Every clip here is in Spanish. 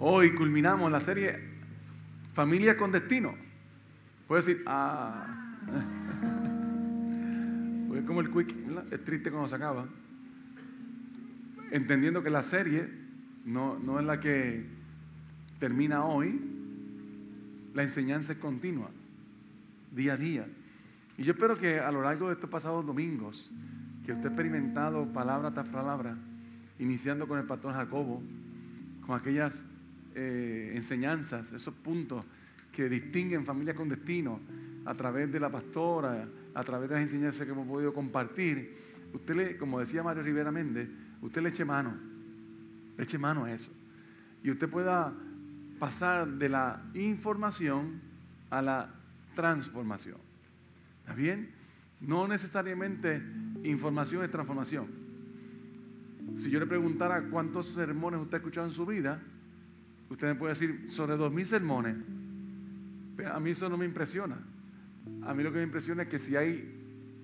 Hoy culminamos la serie Familia con Destino. Puedes decir, ah. Porque como el quick, es triste cuando se acaba. Entendiendo que la serie no, no es la que termina hoy, la enseñanza es continua, día a día. Y yo espero que a lo largo de estos pasados domingos, que usted ha experimentado palabra tras palabra, iniciando con el pastor Jacobo, con aquellas eh, enseñanzas, esos puntos que distinguen familia con destino a través de la pastora, a través de las enseñanzas que hemos podido compartir, usted le, como decía Mario Rivera Méndez, usted le eche mano, le eche mano a eso. Y usted pueda pasar de la información a la transformación. ¿Está bien? No necesariamente información es transformación. Si yo le preguntara cuántos sermones usted ha escuchado en su vida, usted me puede decir sobre dos mil sermones. A mí eso no me impresiona. A mí lo que me impresiona es que si hay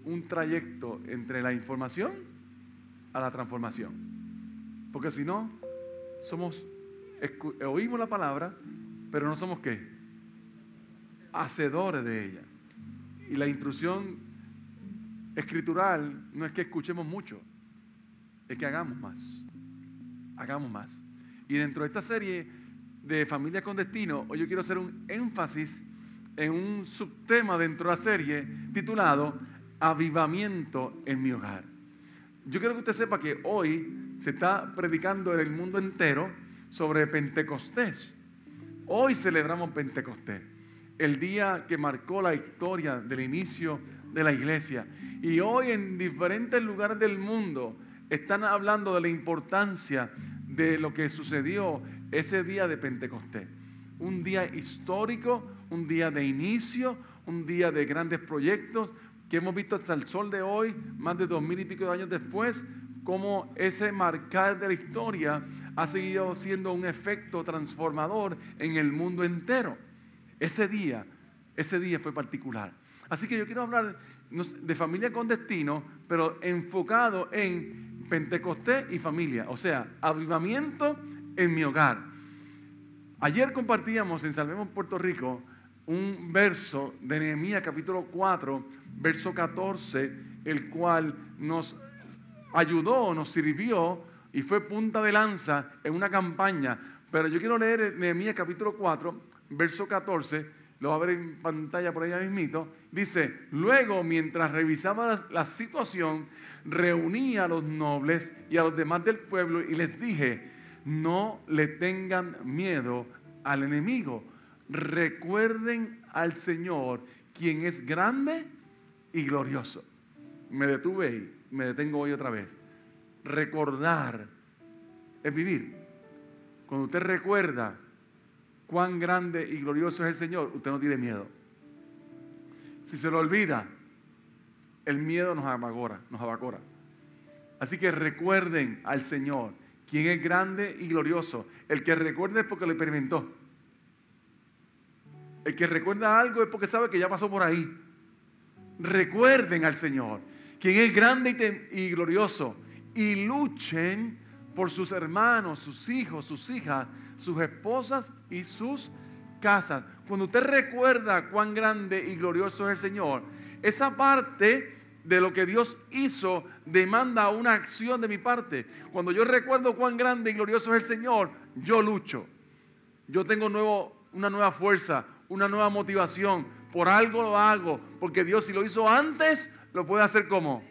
un trayecto entre la información a la transformación. Porque si no, somos, oímos la palabra, pero no somos qué? Hacedores de ella. Y la instrucción escritural no es que escuchemos mucho, es que hagamos más. Hagamos más. Y dentro de esta serie de Familia con Destino, hoy yo quiero hacer un énfasis en un subtema dentro de la serie titulado Avivamiento en mi hogar. Yo quiero que usted sepa que hoy se está predicando en el mundo entero sobre Pentecostés. Hoy celebramos Pentecostés, el día que marcó la historia del inicio de la iglesia. Y hoy en diferentes lugares del mundo están hablando de la importancia de lo que sucedió ese día de Pentecostés. Un día histórico, un día de inicio, un día de grandes proyectos que hemos visto hasta el sol de hoy, más de dos mil y pico de años después, como ese marcar de la historia ha seguido siendo un efecto transformador en el mundo entero. Ese día, ese día fue particular. Así que yo quiero hablar de familia con destino, pero enfocado en Pentecostés y familia, o sea, avivamiento en mi hogar. Ayer compartíamos en Salvemos Puerto Rico un verso de Nehemías capítulo 4, verso 14, el cual nos ayudó, nos sirvió y fue punta de lanza en una campaña. Pero yo quiero leer Nehemías capítulo 4, verso 14 lo va a ver en pantalla por allá mismito, dice, luego mientras revisaba la, situación, reuní a los nobles y a los demás del pueblo y les dije, no le tengan miedo al enemigo, recuerden al Señor, quien es grande y glorioso. Me detuve y me detengo hoy otra vez. Recordar es vivir. Cuando usted recuerda cuán grande y glorioso es el Señor, usted no tiene miedo. Si se lo olvida, el miedo nos abacora, nos abacora. Así que recuerden al Señor, quien es grande y glorioso. El que recuerde es porque lo experimentó. El que recuerda algo es porque sabe que ya pasó por ahí. Recuerden al Señor, quien es grande y, y glorioso. Y luchen por sus hermanos, sus hijos, sus hijas, sus esposas y sus casas. Cuando usted recuerda cuán grande y glorioso es el Señor, esa parte de lo que Dios hizo demanda una acción de mi parte. Cuando yo recuerdo cuán grande y glorioso es el Señor, yo lucho. Yo tengo nuevo, una nueva fuerza, una nueva motivación. Por algo lo hago, porque Dios si lo hizo antes, lo puede hacer como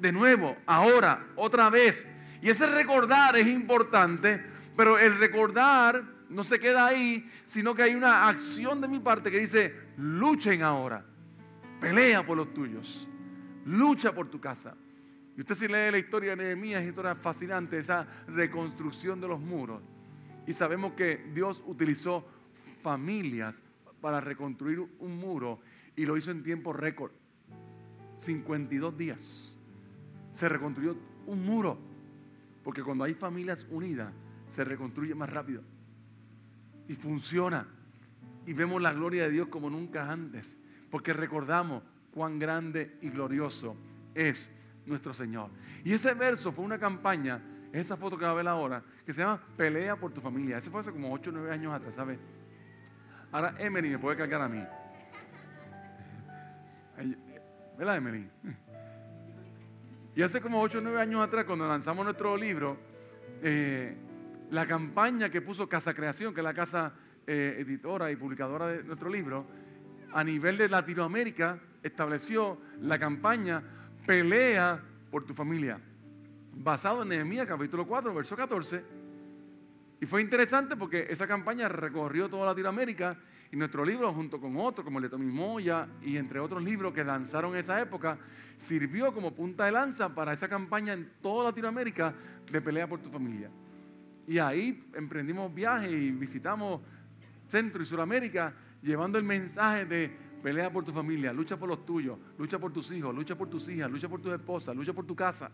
de nuevo, ahora, otra vez. Y ese recordar es importante pero el recordar no se queda ahí, sino que hay una acción de mi parte que dice, luchen ahora, pelea por los tuyos, lucha por tu casa. Y usted si lee la historia de Nehemías, es historia fascinante, esa reconstrucción de los muros. Y sabemos que Dios utilizó familias para reconstruir un muro y lo hizo en tiempo récord. 52 días. Se reconstruyó un muro. Porque cuando hay familias unidas, se reconstruye más rápido. Y funciona. Y vemos la gloria de Dios como nunca antes. Porque recordamos cuán grande y glorioso es nuestro Señor. Y ese verso fue una campaña Es esa foto que va a ver ahora, que se llama Pelea por tu familia. Ese fue hace como 8 o 9 años atrás, ¿sabes? Ahora Emily me puede cargar a mí. ¿Verdad, Emily? Y hace como 8 o 9 años atrás, cuando lanzamos nuestro libro, eh, la campaña que puso Casa Creación, que es la casa eh, editora y publicadora de nuestro libro, a nivel de Latinoamérica, estableció la campaña Pelea por tu familia, basado en Nehemías capítulo 4, verso 14. Y fue interesante porque esa campaña recorrió toda Latinoamérica y nuestro libro, junto con otros, como el de Tommy Moya y entre otros libros que lanzaron en esa época, sirvió como punta de lanza para esa campaña en toda Latinoamérica de pelea por tu familia. Y ahí emprendimos viajes y visitamos Centro y Sudamérica llevando el mensaje de pelea por tu familia, lucha por los tuyos, lucha por tus hijos, lucha por tus hijas, lucha por tus esposas, lucha por tu casa.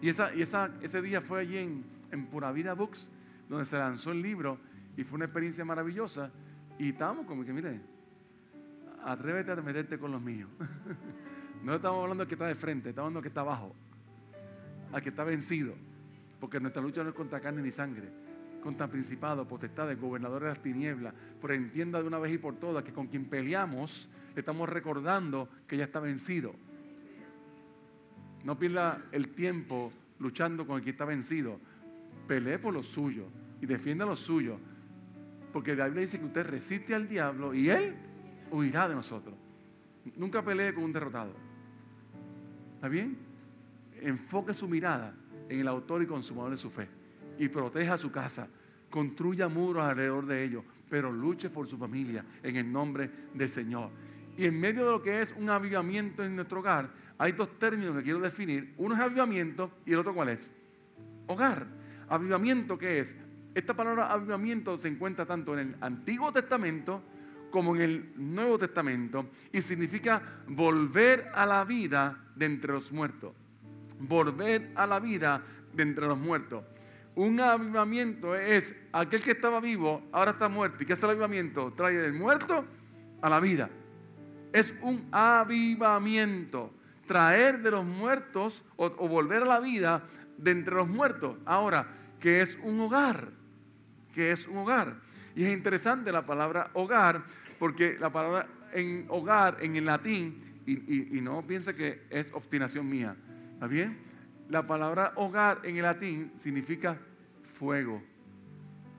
Y, esa, y esa, ese día fue allí en, en Pura Vida Books, donde se lanzó el libro y fue una experiencia maravillosa. Y estábamos como que, mire, atrévete a meterte con los míos. No estamos hablando del que está de frente, estamos hablando del que está abajo, al que está vencido. Porque nuestra lucha no es contra carne ni sangre, contra principados, potestades, gobernadores de las tinieblas. Pero entienda de una vez y por todas que con quien peleamos le estamos recordando que ya está vencido. No pierda el tiempo luchando con el que está vencido. Pelee por lo suyo y defienda lo suyo. Porque la Biblia dice que usted resiste al diablo y él huirá de nosotros. Nunca pelee con un derrotado. ¿Está bien? Enfoque su mirada en el autor y consumador de su fe. Y proteja su casa. Construya muros alrededor de ellos. Pero luche por su familia en el nombre del Señor. Y en medio de lo que es un avivamiento en nuestro hogar, hay dos términos que quiero definir. Uno es avivamiento y el otro cuál es? Hogar. Avivamiento, ¿qué es? Esta palabra avivamiento se encuentra tanto en el Antiguo Testamento como en el Nuevo Testamento y significa volver a la vida de entre los muertos. Volver a la vida de entre los muertos. Un avivamiento es aquel que estaba vivo, ahora está muerto. ¿Y qué es el avivamiento? Trae del muerto a la vida. Es un avivamiento. Traer de los muertos o, volver a la vida de entre los muertos. Ahora, ¿qué es un hogar? que es un hogar. Y es interesante la palabra hogar, porque la palabra en hogar, en el latín, y, no piense que es obstinación mía, ¿está bien? La palabra hogar en el latín significa fuego.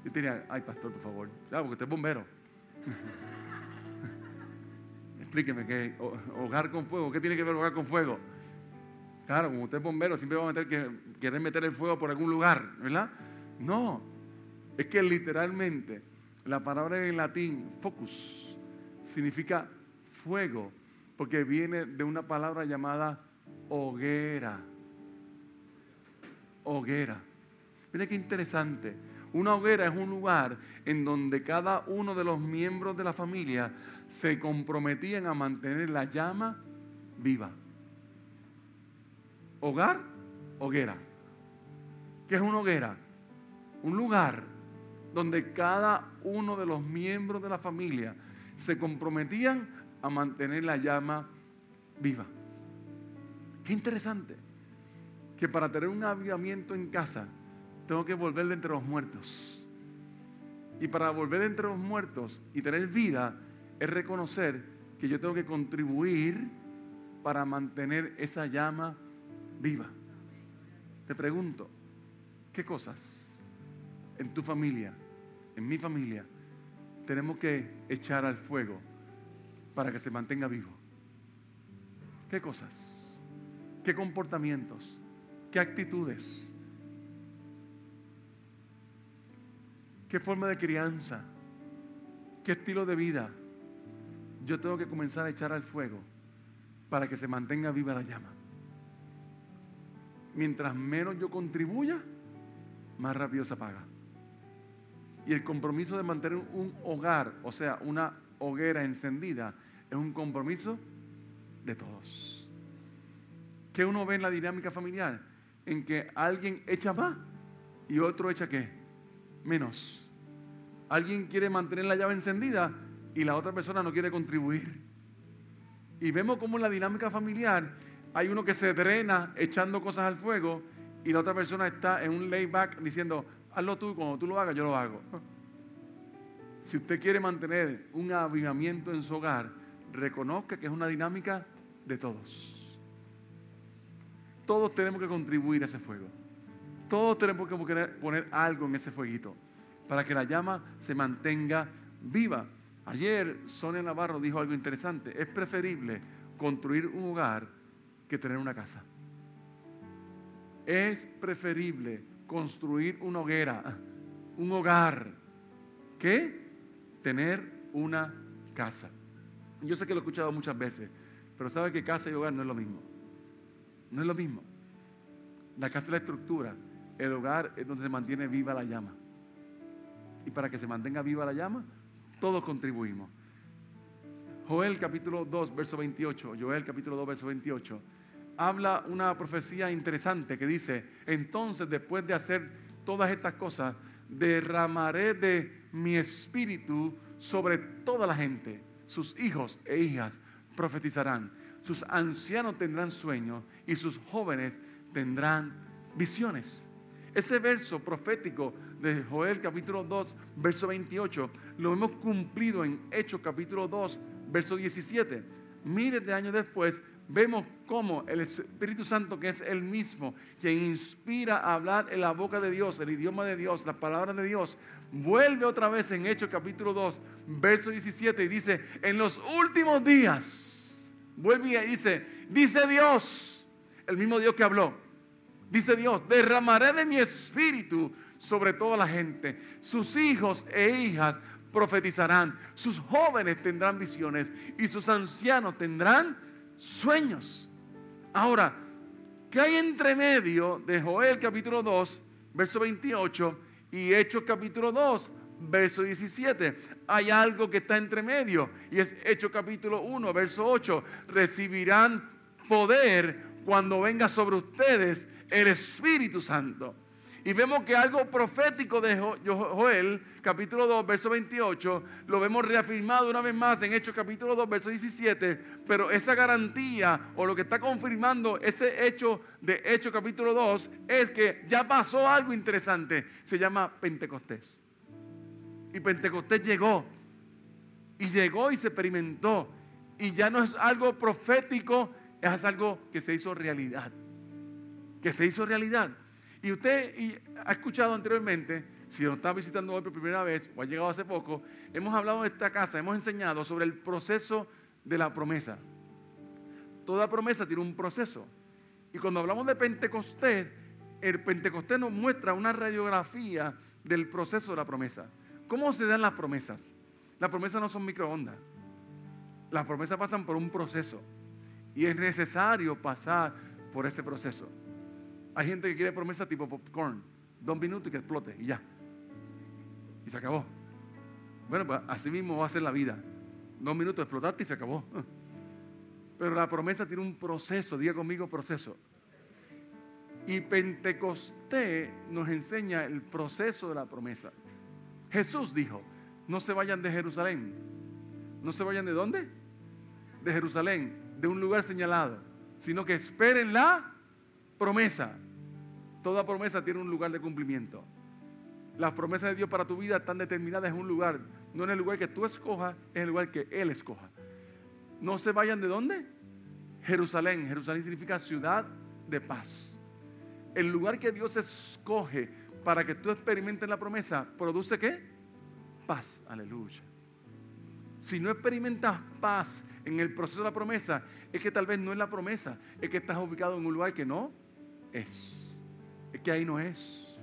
Yo tenía, ay pastor, por favor, claro, porque usted es bombero. Explíqueme, ¿qué hogar con fuego? ¿Qué tiene que ver hogar con fuego? Claro, como usted es bombero, siempre va a meter que querer meter el fuego por algún lugar, ¿verdad? No, es que literalmente la palabra en latín, focus, significa fuego, porque viene de una palabra llamada hoguera. Hoguera. Mira qué interesante. Una hoguera es un lugar en donde cada uno de los miembros de la familia se comprometían a mantener la llama viva. Hogar, hoguera. ¿Qué es una hoguera? Un lugar donde cada uno de los miembros de la familia se comprometían a mantener la llama viva. Qué interesante que para tener un avivamiento en casa tengo que volver de entre los muertos. Y para volver entre los muertos y tener vida es reconocer que yo tengo que contribuir para mantener esa llama viva. Te pregunto, ¿qué cosas? en tu familia, en mi familia, tenemos que echar al fuego para que se mantenga vivo. ¿Qué cosas? ¿Qué comportamientos? ¿Qué actitudes? ¿Qué forma de crianza? ¿Qué estilo de vida? Yo tengo que comenzar a echar al fuego para que se mantenga viva la llama. Mientras menos yo contribuya, más rápido se apaga. Y el compromiso de mantener un hogar, o sea, una hoguera encendida, es un compromiso de todos. ¿Qué uno ve en la dinámica familiar? En que alguien echa más y otro echa qué? Menos. Alguien quiere mantener la llave encendida y la otra persona no quiere contribuir. Y vemos cómo en la dinámica familiar hay uno que se drena echando cosas al fuego y la otra persona está en un layback diciendo, hazlo tú, cuando tú lo hagas, yo lo hago. Si usted quiere mantener un avivamiento en su hogar, reconozca que es una dinámica de todos. Todos tenemos que contribuir a ese fuego. Todos tenemos que poner algo en ese fueguito para que la llama se mantenga viva. Ayer Sonia Navarro dijo algo interesante. Es preferible construir un hogar que tener una casa. Es preferible construir una hoguera, un hogar, que tener una casa. Yo sé que lo he escuchado muchas veces, pero sabe que casa y hogar no es lo mismo. No es lo mismo. La casa es la estructura, el hogar es donde se mantiene viva la llama. Y para que se mantenga viva la llama, todos contribuimos. Joel capítulo 2, verso 28, Joel capítulo 2, verso 28, habla una profecía interesante que dice, entonces después de hacer todas estas cosas, derramaré de mi espíritu sobre toda la gente. Sus hijos e hijas profetizarán, sus ancianos tendrán sueños y sus jóvenes tendrán visiones. Ese verso profético de Joel capítulo 2, verso 28, lo hemos cumplido en Hechos capítulo 2, verso 17. Miles de años después, vemos cómo el Espíritu Santo, que es el mismo, que inspira a hablar en la boca de Dios, el idioma de Dios, la palabra de Dios, vuelve otra vez en Hechos capítulo 2, verso 17 y dice, en los últimos días, vuelve y dice, dice Dios, el mismo Dios que habló, dice Dios, derramaré de mi espíritu sobre toda la gente. Sus hijos e hijas profetizarán, sus jóvenes tendrán visiones y sus ancianos tendrán sueños. Ahora, ¿qué hay entre medio de Joel capítulo 2, verso 28 y Hechos capítulo 2, verso 17? Hay algo que está entre medio y es Hechos capítulo 1, verso 8. Recibirán poder cuando venga sobre ustedes el Espíritu Santo. Y vemos que algo profético de Joel, capítulo 2, verso 28, lo vemos reafirmado una vez más en Hechos capítulo 2, verso 17. Pero esa garantía o lo que está confirmando ese hecho de Hechos capítulo 2 es que ya pasó algo interesante. Se llama Pentecostés. Y Pentecostés llegó. Y llegó y se experimentó. Y ya no es algo profético, es algo que se hizo realidad. Que se hizo realidad. Y usted ha escuchado anteriormente, si nos está visitando hoy por primera vez o ha llegado hace poco, hemos hablado de esta casa, hemos enseñado sobre el proceso de la promesa. Toda promesa tiene un proceso. Y cuando hablamos de Pentecostés, el Pentecostés nos muestra una radiografía del proceso de la promesa. ¿Cómo se dan las promesas? Las promesas no son microondas. Las promesas pasan por un proceso. Y es necesario pasar por ese proceso. Hay gente que quiere promesa tipo popcorn. Dos minutos y que explote y ya. Y se acabó. Bueno, pues así mismo va a ser la vida. Dos minutos explotaste y se acabó. Pero la promesa tiene un proceso. Diga conmigo proceso. Y Pentecostés nos enseña el proceso de la promesa. Jesús dijo, no se vayan de Jerusalén. No se vayan de dónde? De Jerusalén, de un lugar señalado, sino que esperen la promesa. Toda promesa tiene un lugar de cumplimiento. Las promesas de Dios para tu vida están determinadas en un lugar, no en el lugar que tú escojas, en el lugar que Él escoja. No se vayan de dónde? Jerusalén. Jerusalén significa ciudad de paz. El lugar que Dios escoge para que tú experimentes la promesa, ¿produce qué? Paz. Aleluya. Si no experimentas paz en el proceso de la promesa, es que tal vez no es la promesa, es que estás ubicado en un lugar que no es. Es que ahí no es.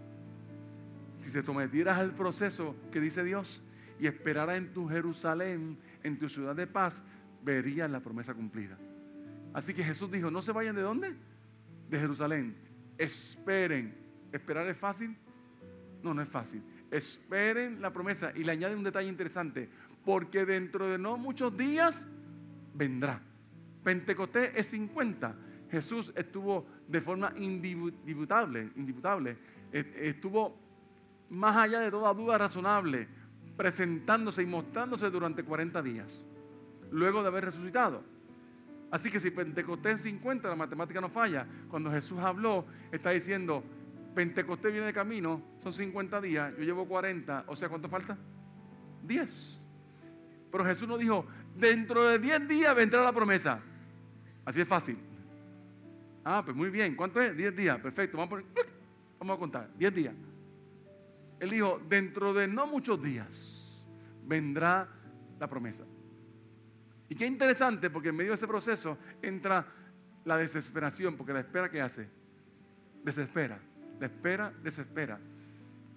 Si te sometieras al proceso que dice Dios y esperaras en tu Jerusalén, en tu ciudad de paz, verías la promesa cumplida. Así que Jesús dijo, no se vayan de dónde? De Jerusalén. Esperen. ¿Esperar es fácil? No, no es fácil. Esperen la promesa. Y le añade un detalle interesante. Porque dentro de no muchos días vendrá. Pentecostés es 50. Jesús estuvo de forma indibutable, indibutable, e, estuvo más allá de toda duda razonable, presentándose y mostrándose durante 40 días, luego de haber resucitado. Así que si Pentecostés 50, la matemática no falla, cuando Jesús habló, está diciendo, Pentecostés viene de camino, son 50 días, yo llevo 40, o sea, ¿cuánto falta? 10. Pero Jesús nos dijo, dentro de 10 días vendrá la promesa. Así es fácil. Ah, pues muy bien, ¿cuánto es? 10 días, perfecto, vamos a, vamos a contar, 10 días. Él dijo, dentro de no muchos días vendrá la promesa. Y qué interesante, porque en medio de ese proceso entra la desesperación, porque la espera que hace, desespera, la espera, desespera.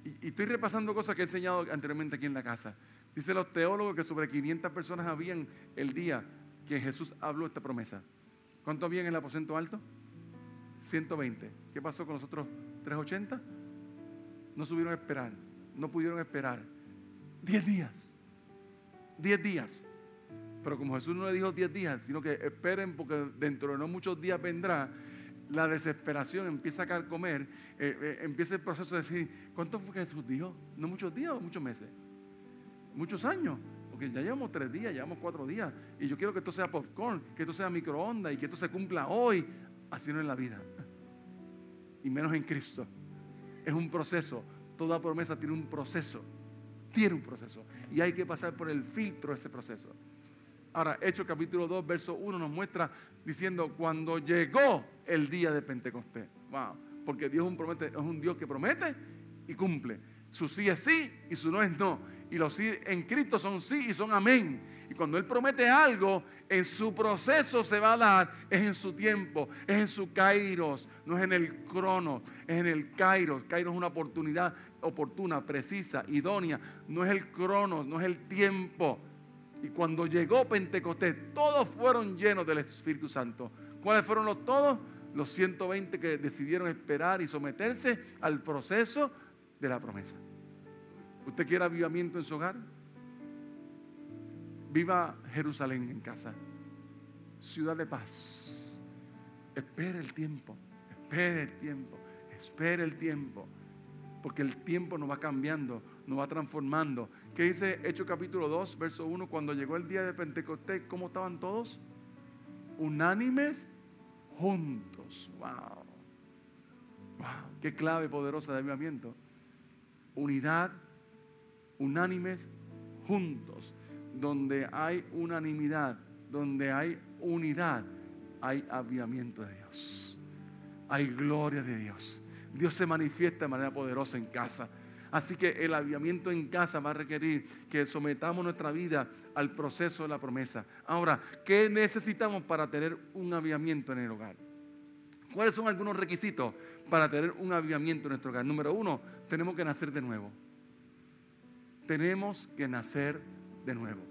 Y, estoy repasando cosas que he enseñado anteriormente aquí en la casa. Dicen los teólogos que sobre 500 personas habían el día que Jesús habló esta promesa. ¿Cuánto había en el aposento alto? 120. ¿Qué pasó con nosotros? 380. No subieron a esperar, no pudieron esperar. 10 días. 10 días. Pero como Jesús no le dijo 10 días, sino que esperen porque dentro de no muchos días vendrá, la desesperación empieza a carcomer, eh, eh, empieza el proceso de decir, ¿cuánto fue que Jesús dijo? ¿No muchos días o muchos meses? Muchos años. Porque ya llevamos tres días, llevamos cuatro días. Y yo quiero que esto sea popcorn, que esto sea microondas y que esto se cumpla hoy. Así no es la vida. Y menos en Cristo. Es un proceso. Toda promesa tiene un proceso. Tiene un proceso. Y hay que pasar por el filtro de ese proceso. Ahora, Hechos capítulo 2, verso 1 nos muestra diciendo cuando llegó el día de Pentecostés. Wow, porque Dios es un, promete, es un Dios que promete y cumple. Su sí es sí y su no es no. Y los sí en Cristo son sí y son amén. Y cuando Él promete algo, en su proceso se va a dar, es en su tiempo, es en su kairos, no es en el crono, es en el kairos. Kairos es una oportunidad oportuna, precisa, idónea. No es el crono, no es el tiempo. Y cuando llegó Pentecostés, todos fueron llenos del Espíritu Santo. ¿Cuáles fueron los todos? Los 120 que decidieron esperar y someterse al proceso de la promesa. ¿Usted quiere avivamiento en su hogar? Viva Jerusalén en casa. Ciudad de paz. Espere el tiempo. Espere el tiempo. Espere el tiempo. Porque el tiempo nos va cambiando, nos va transformando. ¿Qué dice Hechos capítulo 2, verso 1? Cuando llegó el día de Pentecostés, ¿cómo estaban todos? Unánimes juntos. Wow. Wow. Qué clave poderosa de avivamiento. Unidad, unánimes juntos. Donde hay unanimidad, donde hay unidad, hay avivamiento de Dios. Hay gloria de Dios. Dios se manifiesta de manera poderosa en casa. Así que el avivamiento en casa va a requerir que sometamos nuestra vida al proceso de la promesa. Ahora, ¿qué necesitamos para tener un avivamiento en el hogar? ¿Cuáles son algunos requisitos para tener un avivamiento en nuestro hogar? Número uno, tenemos que nacer de nuevo. Tenemos que nacer de nuevo.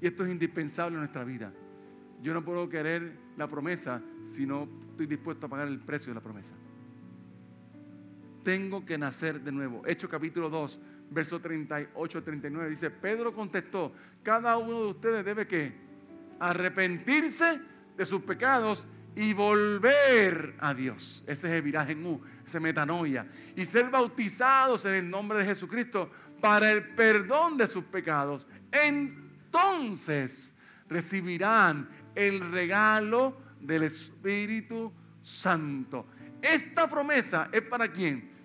Y esto es indispensable en nuestra vida. Yo no puedo querer la promesa si no estoy dispuesto a pagar el precio de la promesa tengo que nacer de nuevo. Hechos capítulo 2, verso 38 39 dice, Pedro contestó, cada uno de ustedes debe que arrepentirse de sus pecados y volver a Dios. Ese es el viraje en U, ese metanoia. Y ser bautizados en el nombre de Jesucristo para el perdón de sus pecados. Entonces recibirán el regalo del Espíritu Santo. Esta promesa es para quién?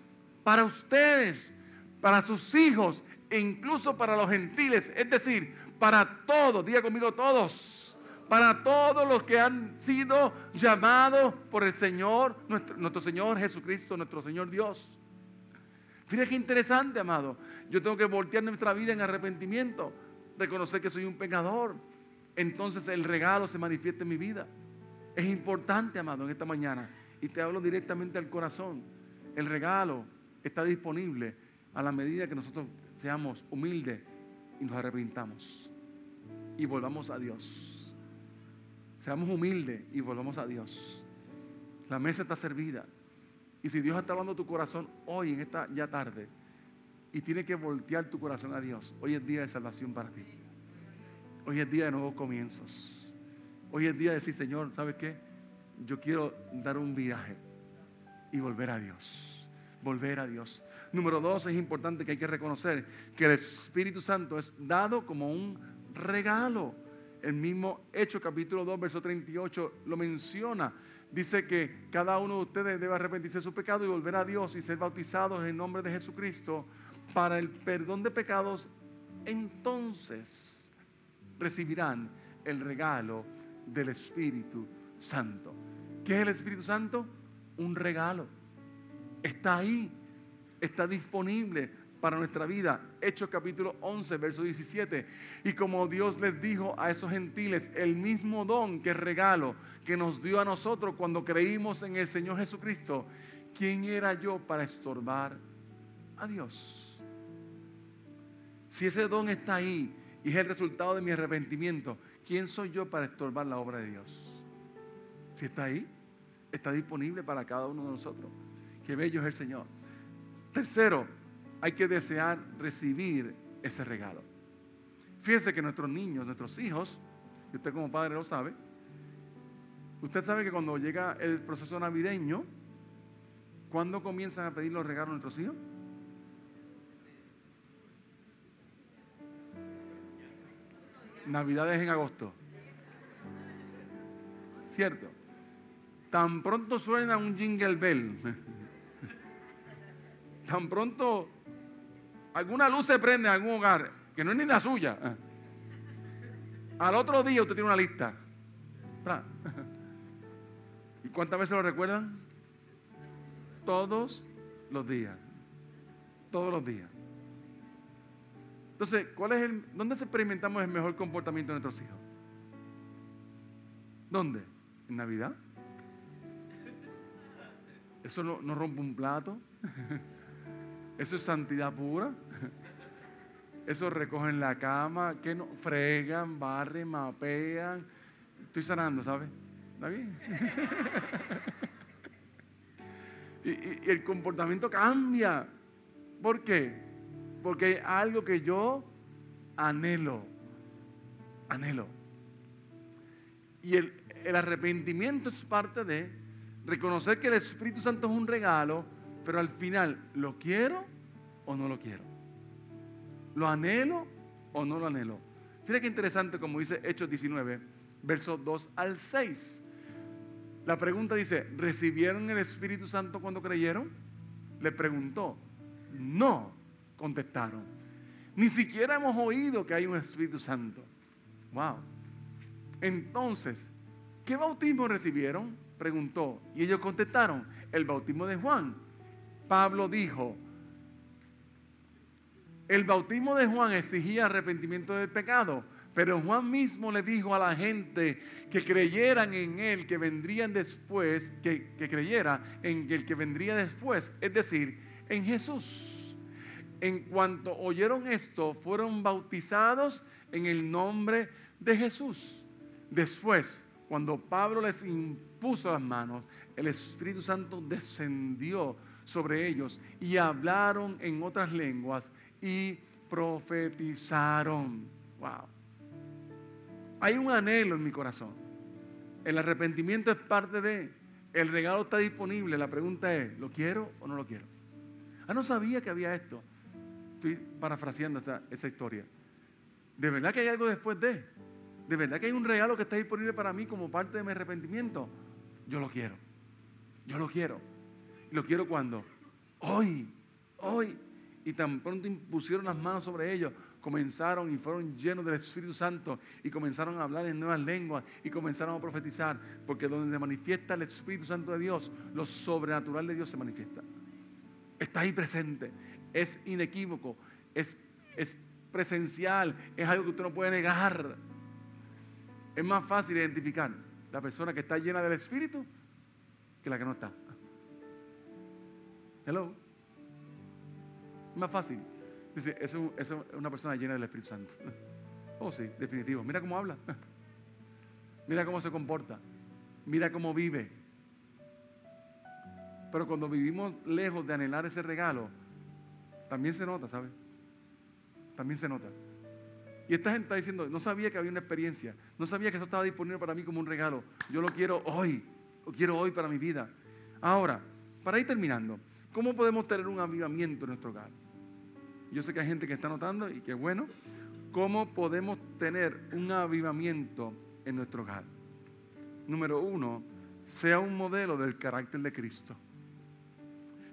Para ustedes, para sus hijos e incluso para los gentiles, es decir, para todos, diga conmigo todos, para todos los que han sido llamados por el Señor, nuestro, Señor Jesucristo, nuestro Señor Dios. Fíjate qué interesante, amado. Yo tengo que voltear nuestra vida en arrepentimiento, reconocer que soy un pecador. Entonces el regalo se manifiesta en mi vida. Es importante, amado, en esta mañana. Y te hablo directamente al corazón. El regalo está disponible a la medida que nosotros seamos humildes y nos arrepintamos y volvamos a Dios. Seamos humildes y volvamos a Dios. La mesa está servida. Y si Dios está hablando tu corazón hoy, en esta ya tarde, y tiene que voltear tu corazón a Dios, hoy es día de salvación para ti. Hoy es día de nuevos comienzos. Hoy es día de decir, Señor, ¿sabes qué? Yo quiero dar un viaje y volver a Dios volver a Dios. Número dos, es importante que hay que reconocer que el Espíritu Santo es dado como un regalo. El mismo Hecho capítulo 2, verso 38 lo menciona. dice que cada uno de ustedes debe arrepentirse de su pecado y volver a Dios y ser bautizados en el nombre de Jesucristo para el perdón de pecados. Entonces recibirán el regalo del Espíritu Santo. ¿Qué es el Espíritu Santo? Un regalo. Está ahí, está disponible para nuestra vida. Hechos capítulo 11, verso 17. Y como Dios les dijo a esos gentiles, el mismo don que regalo que nos dio a nosotros cuando creímos en el Señor Jesucristo, ¿quién era yo para estorbar a Dios? Si ese don está ahí y es el resultado de mi arrepentimiento, ¿quién soy yo para estorbar la obra de Dios? Si está ahí, está disponible para cada uno de nosotros. Qué bello es el Señor. Tercero, hay que desear recibir ese regalo. Fíjense que nuestros niños, nuestros hijos, y usted como padre lo sabe, usted sabe que cuando llega el proceso navideño, ¿cuándo comienzan a pedir los regalos a nuestros hijos? Navidades en agosto. ¿Cierto? Tan pronto suena un jingle bell. Tan pronto alguna luz se prende en algún hogar, que no es ni la suya. Al otro día usted tiene una lista. ¿Y cuántas veces lo recuerdan? Todos los días. Todos los días. Entonces, ¿cuál es el, ¿dónde experimentamos el mejor comportamiento de nuestros hijos? ¿Dónde? ¿En Navidad? ¿Eso no, no rompe un plato? Eso es santidad pura. Eso recogen la cama, que no, fregan, barren, mapean. Estoy sanando, ¿sabes? ¿Está bien? y, el comportamiento cambia. ¿Por qué? Porque hay algo que yo anhelo. Anhelo. Y el arrepentimiento es parte de reconocer que el Espíritu Santo es un regalo, pero al final, ¿lo quiero o no lo quiero? ¿Lo anhelo o no lo anhelo? Fíjate qué interesante como dice Hechos 19, versos 2 al 6. La pregunta dice, ¿recibieron el Espíritu Santo cuando creyeron? Le preguntó, no, contestaron. Ni siquiera hemos oído que hay un Espíritu Santo. Wow. Entonces, ¿qué bautismo recibieron? Preguntó. Y ellos contestaron, el bautismo de Juan. Pablo dijo, el bautismo de Juan exigía arrepentimiento del pecado, pero Juan mismo le dijo a la gente que creyeran en él, que vendrían después, que, creyera en el que vendría después, es decir, en Jesús. En cuanto oyeron esto, fueron bautizados en el nombre de Jesús. Después, cuando Pablo les impuso las manos, el Espíritu Santo descendió sobre ellos y hablaron en otras lenguas y profetizaron. Wow. Hay un anhelo en mi corazón. El arrepentimiento es parte de. El regalo está disponible. La pregunta es, ¿lo quiero o no lo quiero? Ah, no sabía que había esto. Estoy parafraseando esa, esa historia. ¿De verdad que hay algo después de? ¿De verdad que hay un regalo que está disponible para mí como parte de mi arrepentimiento? Yo lo quiero. Yo lo quiero. ¿Lo quiero cuando? Hoy, hoy. Y tan pronto impusieron las manos sobre ellos, comenzaron y fueron llenos del Espíritu Santo y comenzaron a hablar en nuevas lenguas y comenzaron a profetizar, porque donde se manifiesta el Espíritu Santo de Dios, lo sobrenatural de Dios se manifiesta. Está ahí presente, es inequívoco, es, es presencial, es algo que usted no puede negar. Es más fácil identificar la persona que está llena del Espíritu que la que no está. Hello. Más fácil. Dice, es, es una persona llena del Espíritu Santo. Oh, sí, definitivo. Mira cómo habla. Mira cómo se comporta. Mira cómo vive. Pero cuando vivimos lejos de anhelar ese regalo, también se nota, ¿sabes? También se nota. Y esta gente está diciendo, no sabía que había una experiencia, no sabía que eso estaba disponible para mí como un regalo. Yo lo quiero hoy, lo quiero hoy para mi vida. Ahora, para ir terminando, ¿Cómo podemos tener un avivamiento en nuestro hogar? Yo sé que hay gente que está notando y que bueno. ¿Cómo podemos tener un avivamiento en nuestro hogar? Número uno, sea un modelo del carácter de Cristo.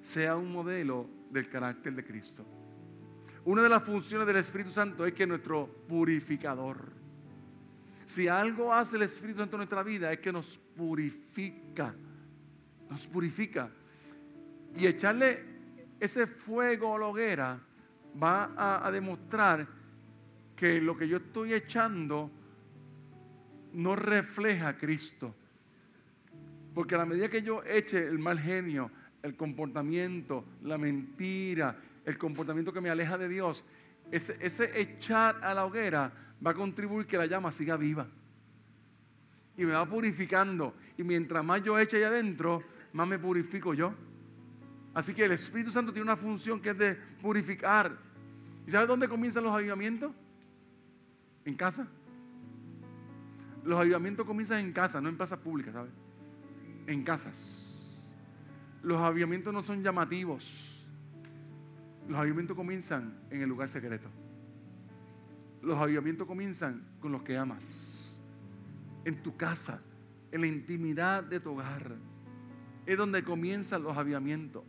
Sea un modelo del carácter de Cristo. Una de las funciones del Espíritu Santo es que es nuestro purificador. Si algo hace el Espíritu Santo en nuestra vida es que nos purifica. Nos purifica. Y echarle ese fuego a la hoguera va a, demostrar que lo que yo estoy echando no refleja Cristo. Porque a la medida que yo eche el mal genio, el comportamiento, la mentira, el comportamiento que me aleja de Dios, ese, ese echar a la hoguera va a contribuir que la llama siga viva. Y me va purificando. Y mientras más yo eche allá adentro, más me purifico yo. Así que el Espíritu Santo tiene una función que es de purificar. ¿Y sabes dónde comienzan los avivamientos? En casa. Los avivamientos comienzan en casa, no en plazas públicas, ¿sabes? En casas. Los avivamientos no son llamativos. Los avivamientos comienzan en el lugar secreto. Los avivamientos comienzan con los que amas. En tu casa, en la intimidad de tu hogar. Es donde comienzan los avivamientos.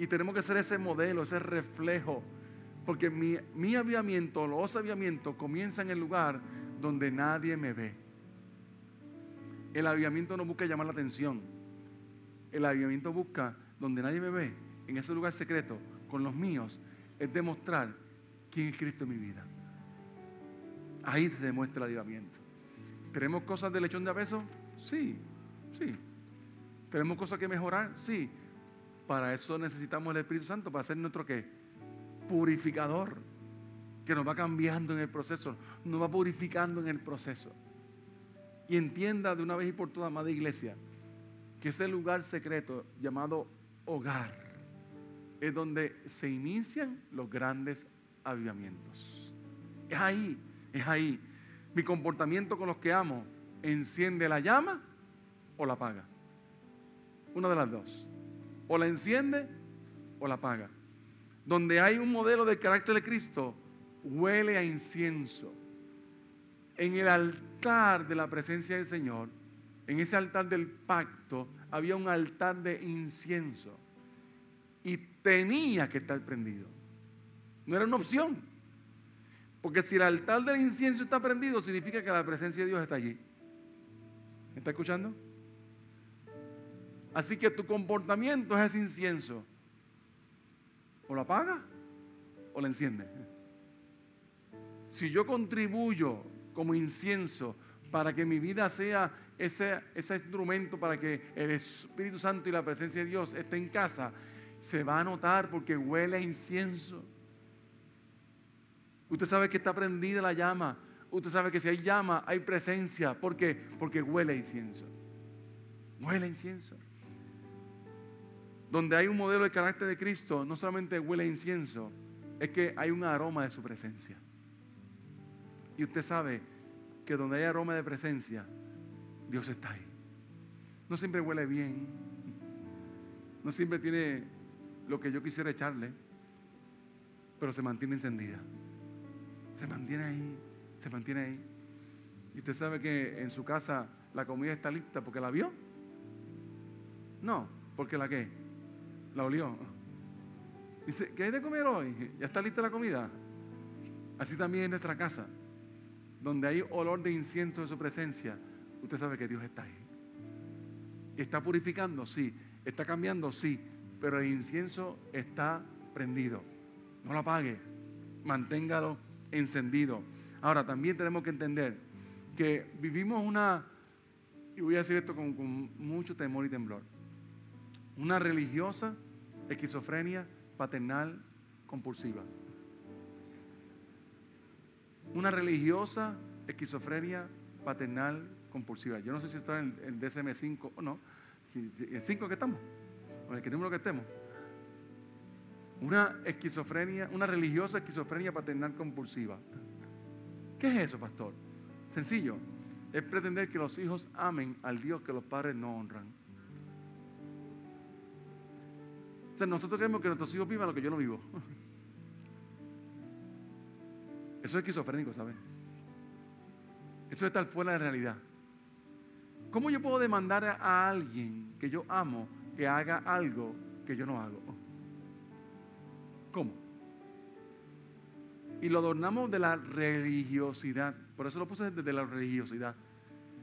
Y tenemos que ser ese modelo, ese reflejo. Porque mi, mi avivamiento, los avivamientos comienzan en el lugar donde nadie me ve. El avivamiento no busca llamar la atención. El avivamiento busca donde nadie me ve, en ese lugar secreto, con los míos, es demostrar quién es Cristo en mi vida. Ahí se demuestra el avivamiento. ¿Tenemos cosas de lechón de abeso? Sí, sí. ¿Tenemos cosas que mejorar? Sí. Para eso necesitamos el Espíritu Santo, para ser nuestro qué? Purificador, que nos va cambiando en el proceso, nos va purificando en el proceso. Y entienda de una vez y por todas, amada iglesia, que ese lugar secreto llamado hogar es donde se inician los grandes avivamientos. Es ahí, es ahí. Mi comportamiento con los que amo enciende la llama o la apaga. Una de las dos. O la enciende o la apaga. Donde hay un modelo del carácter de Cristo, huele a incienso. En el altar de la presencia del Señor, en ese altar del pacto, había un altar de incienso. Y tenía que estar prendido. No era una opción. Porque si el altar del incienso está prendido, significa que la presencia de Dios está allí. ¿Me está escuchando? Así que tu comportamiento es ese incienso. O lo apaga o lo enciende. Si yo contribuyo como incienso para que mi vida sea ese, ese instrumento para que el Espíritu Santo y la presencia de Dios esté en casa, se va a notar porque huele a incienso. Usted sabe que está prendida la llama. Usted sabe que si hay llama, hay presencia. ¿Por qué? Porque huele a incienso. Huele a incienso. Donde hay un modelo de carácter de Cristo, no solamente huele a incienso, es que hay un aroma de su presencia. Y usted sabe que donde hay aroma de presencia, Dios está ahí. No siempre huele bien. No siempre tiene lo que yo quisiera echarle. Pero se mantiene encendida. Se mantiene ahí. Se mantiene ahí. Y usted sabe que en su casa la comida está lista porque la vio. No, porque la qué? La olió. Dice, ¿qué hay de comer hoy? ¿Ya está lista la comida? Así también en nuestra casa donde hay olor de incienso de su presencia, usted sabe que Dios está ahí. ¿Está purificando? Sí. ¿Está cambiando? Sí. Pero el incienso está prendido. No lo apague. Manténgalo encendido. Ahora, también tenemos que entender que vivimos una, y voy a decir esto con, con mucho temor y temblor, una religiosa esquizofrenia paternal compulsiva una religiosa esquizofrenia paternal compulsiva. Yo no sé si está en el DSM-5 o no. ¿En 5 que estamos? ¿O en el número que estemos? Una esquizofrenia, una religiosa esquizofrenia paternal compulsiva. ¿Qué es eso, pastor? Sencillo. Es pretender que los hijos amen al Dios que los padres no honran. Nosotros queremos que nuestros hijos vivan lo que yo no vivo. Eso es esquizofrénico, ¿sabes? Eso es estar fuera de realidad. ¿Cómo yo puedo demandar a alguien que yo amo que haga algo que yo no hago? ¿Cómo? Y lo adornamos de la religiosidad. Por eso lo puse desde la religiosidad.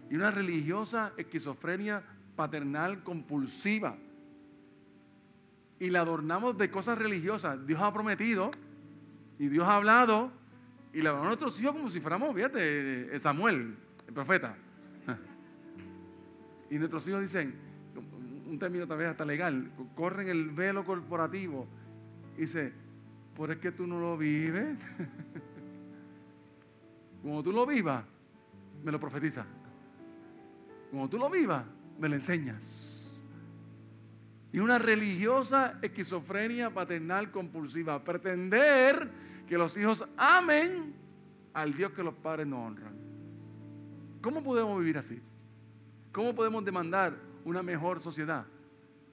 Y una religiosa esquizofrenia paternal compulsiva. Y la adornamos de cosas religiosas. Dios ha prometido y Dios ha hablado y le hablamos a nuestros hijos como si fuéramos, fíjate, Samuel, el profeta. Y nuestros hijos dicen, un término tal vez hasta legal, corren el velo corporativo. Y dice, por es que tú no lo vives. Como tú lo vivas, me lo profetiza. Como tú lo vivas, me lo enseñas. Y una religiosa esquizofrenia paternal compulsiva. Pretender que los hijos amen al Dios que los padres no honran. ¿Cómo podemos vivir así? ¿Cómo podemos demandar una mejor sociedad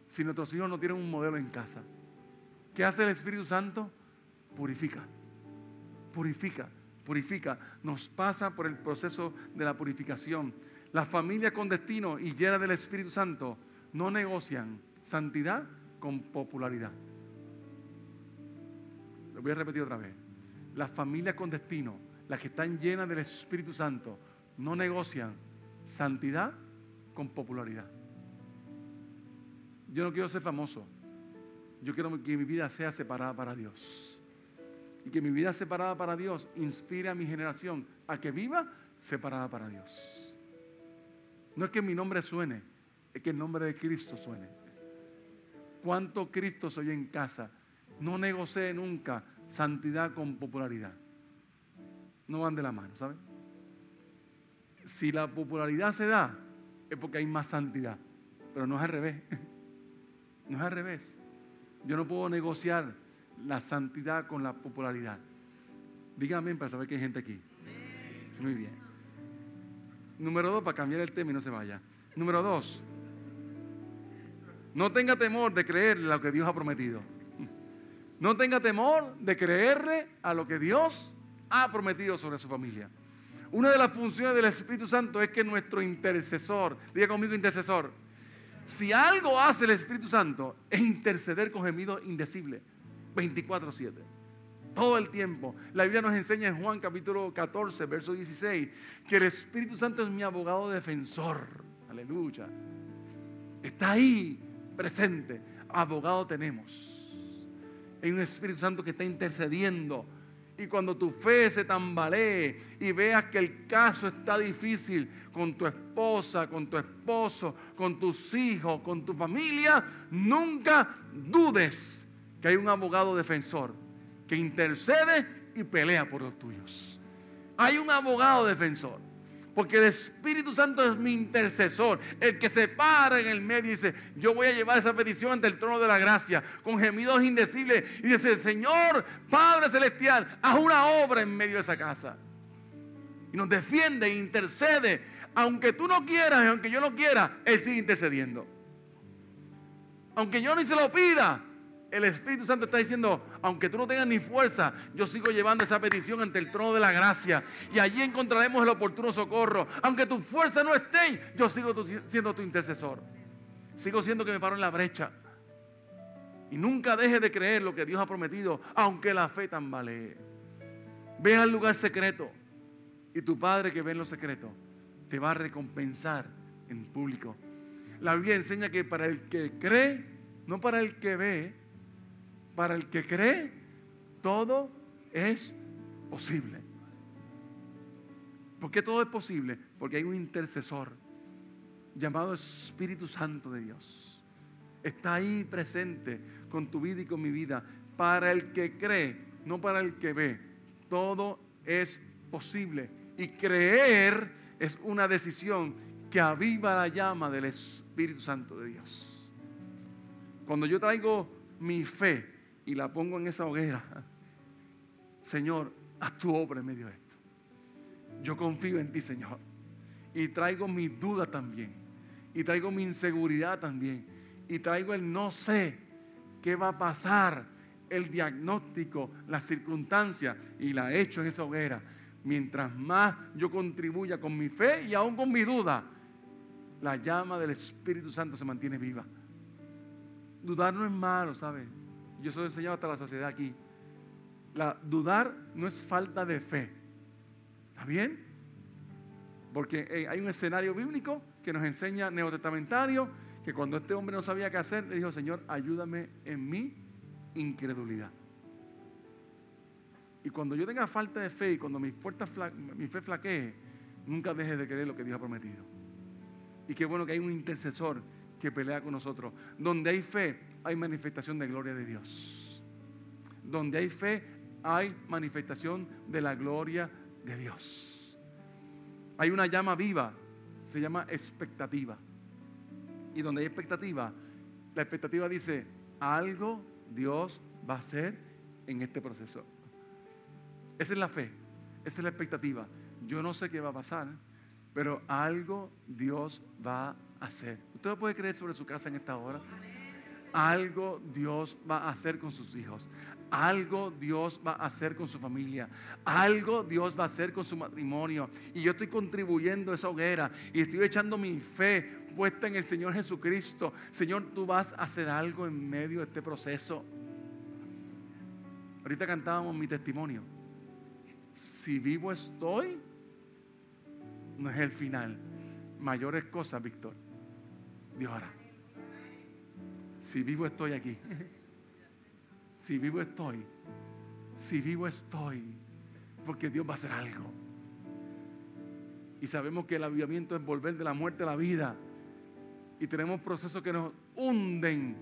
si nuestros hijos no tienen un modelo en casa? ¿Qué hace el Espíritu Santo? Purifica, purifica, purifica. Nos pasa por el proceso de la purificación. Las familias con destino y llenas del Espíritu Santo no negocian santidad con popularidad. Lo voy a repetir otra vez. Las familias con destino, las que están llenas del Espíritu Santo, no negocian santidad con popularidad. Yo no quiero ser famoso. Yo quiero que mi vida sea separada para Dios. Y que mi vida separada para Dios inspire a mi generación a que viva separada para Dios. No es que mi nombre suene, es que el nombre de Cristo suene. ¿Cuánto Cristo soy en casa? No negocié nunca santidad con popularidad. No van de la mano, ¿saben? Si la popularidad se da, es porque hay más santidad. Pero no es al revés. No es al revés. Yo no puedo negociar la santidad con la popularidad. Dígame para saber que hay gente aquí. Muy bien. Número dos, para cambiar el tema y no se vaya. Número dos, no tenga temor de creerle a lo que Dios ha prometido. No tenga temor de creerle a lo que Dios ha prometido sobre su familia. Una de las funciones del Espíritu Santo es que nuestro intercesor, diga conmigo intercesor, si algo hace el Espíritu Santo es interceder con gemidos indecibles, 24/7 todo el tiempo. La Biblia nos enseña en Juan capítulo 14, verso 16, que el Espíritu Santo es mi abogado defensor. Aleluya. Está ahí presente. Abogado tenemos. Hay un Espíritu Santo que está intercediendo. Y cuando tu fe se tambalee y veas que el caso está difícil con tu esposa, con tu esposo, con tus hijos, con tu familia, nunca dudes que hay un abogado defensor que intercede y pelea por los tuyos. Hay un abogado defensor. Porque el Espíritu Santo es mi intercesor, el que se para en el medio y dice, yo voy a llevar esa petición ante el trono de la gracia, con gemidos indecibles. Y dice, Señor, Padre Celestial, haz una obra en medio de esa casa. Y nos defiende e intercede. Aunque tú no quieras y aunque yo no quiera, Él sigue intercediendo. Aunque yo ni se lo pida, el Espíritu Santo está diciendo, aunque tú no tengas ni fuerza, yo sigo llevando esa petición ante el trono de la gracia. Y allí encontraremos el oportuno socorro. Aunque tu fuerza no esté, yo sigo siendo tu intercesor. Sigo siendo que me paro en la brecha. Y nunca deje de creer lo que Dios ha prometido, aunque la fe tambalee. Ve al lugar secreto. Y tu Padre que ve en lo secreto te va a recompensar en público. La Biblia enseña que para el que cree, no para el que ve, para el que cree, todo es posible. ¿Por qué todo es posible? Porque hay un intercesor llamado Espíritu Santo de Dios. Está ahí presente con tu vida y con mi vida. Para el que cree, no para el que ve. Todo es posible. Y creer es una decisión que aviva la llama del Espíritu Santo de Dios. Cuando yo traigo mi fe y la pongo en esa hoguera. Señor, haz tu obra en medio de esto. Yo confío en ti, Señor. Y traigo mi duda también. Y traigo mi inseguridad también. Y traigo el no sé qué va a pasar. El diagnóstico, las circunstancias. Y la echo en esa hoguera. Mientras más yo contribuya con mi fe y aún con mi duda, la llama del Espíritu Santo se mantiene viva. Dudar no es malo, ¿sabes? Yo soy enseñado hasta la saciedad aquí. La, dudar no es falta de fe. ¿Está bien? Porque eh, hay un escenario bíblico que nos enseña neotestamentario que cuando este hombre no sabía qué hacer, le dijo, Señor, ayúdame en mi incredulidad. Y cuando yo tenga falta de fe y cuando mi, mi fe flaquee, nunca deje de creer lo que Dios ha prometido. Y qué bueno que hay un intercesor que pelea con nosotros. Donde hay fe, hay manifestación de gloria de Dios. Donde hay fe, hay manifestación de la gloria de Dios. Hay una llama viva, se llama expectativa. Y donde hay expectativa, la expectativa dice, algo Dios va a hacer en este proceso. Esa es la fe, esa es la expectativa. Yo no sé qué va a pasar, pero algo Dios va a hacer. ¿Usted lo puede creer sobre su casa en esta hora? Algo Dios va a hacer con sus hijos. Algo Dios va a hacer con su familia. Algo Dios va a hacer con su matrimonio. Y yo estoy contribuyendo a esa hoguera y estoy echando mi fe puesta en el Señor Jesucristo. Señor, tú vas a hacer algo en medio de este proceso. Ahorita cantábamos mi testimonio. Si vivo estoy, no es el final. Mayores cosas, Víctor. Dios hará. Si vivo estoy aquí. Si vivo estoy. Si vivo estoy. Porque Dios va a hacer algo. Y sabemos que el avivamiento es volver de la muerte a la vida y tenemos procesos que nos hunden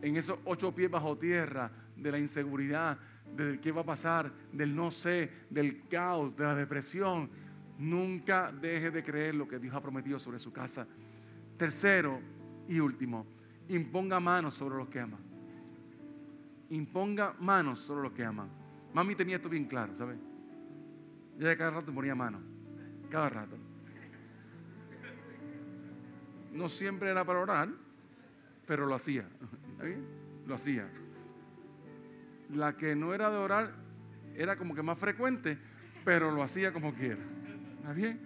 en esos ocho pies bajo tierra de la inseguridad, del qué va a pasar, del no sé, del caos, de la depresión. Nunca deje de creer lo que Dios ha prometido sobre su casa. Tercero y último, imponga manos sobre los que aman. Imponga manos sobre los que aman. Mami tenía esto bien claro, ¿sabes? De cada rato ponía manos. Cada rato no siempre era para orar, pero lo hacía. Lo hacía. La que no era de orar era como que más frecuente, pero lo hacía como quiera. ¿Está bien?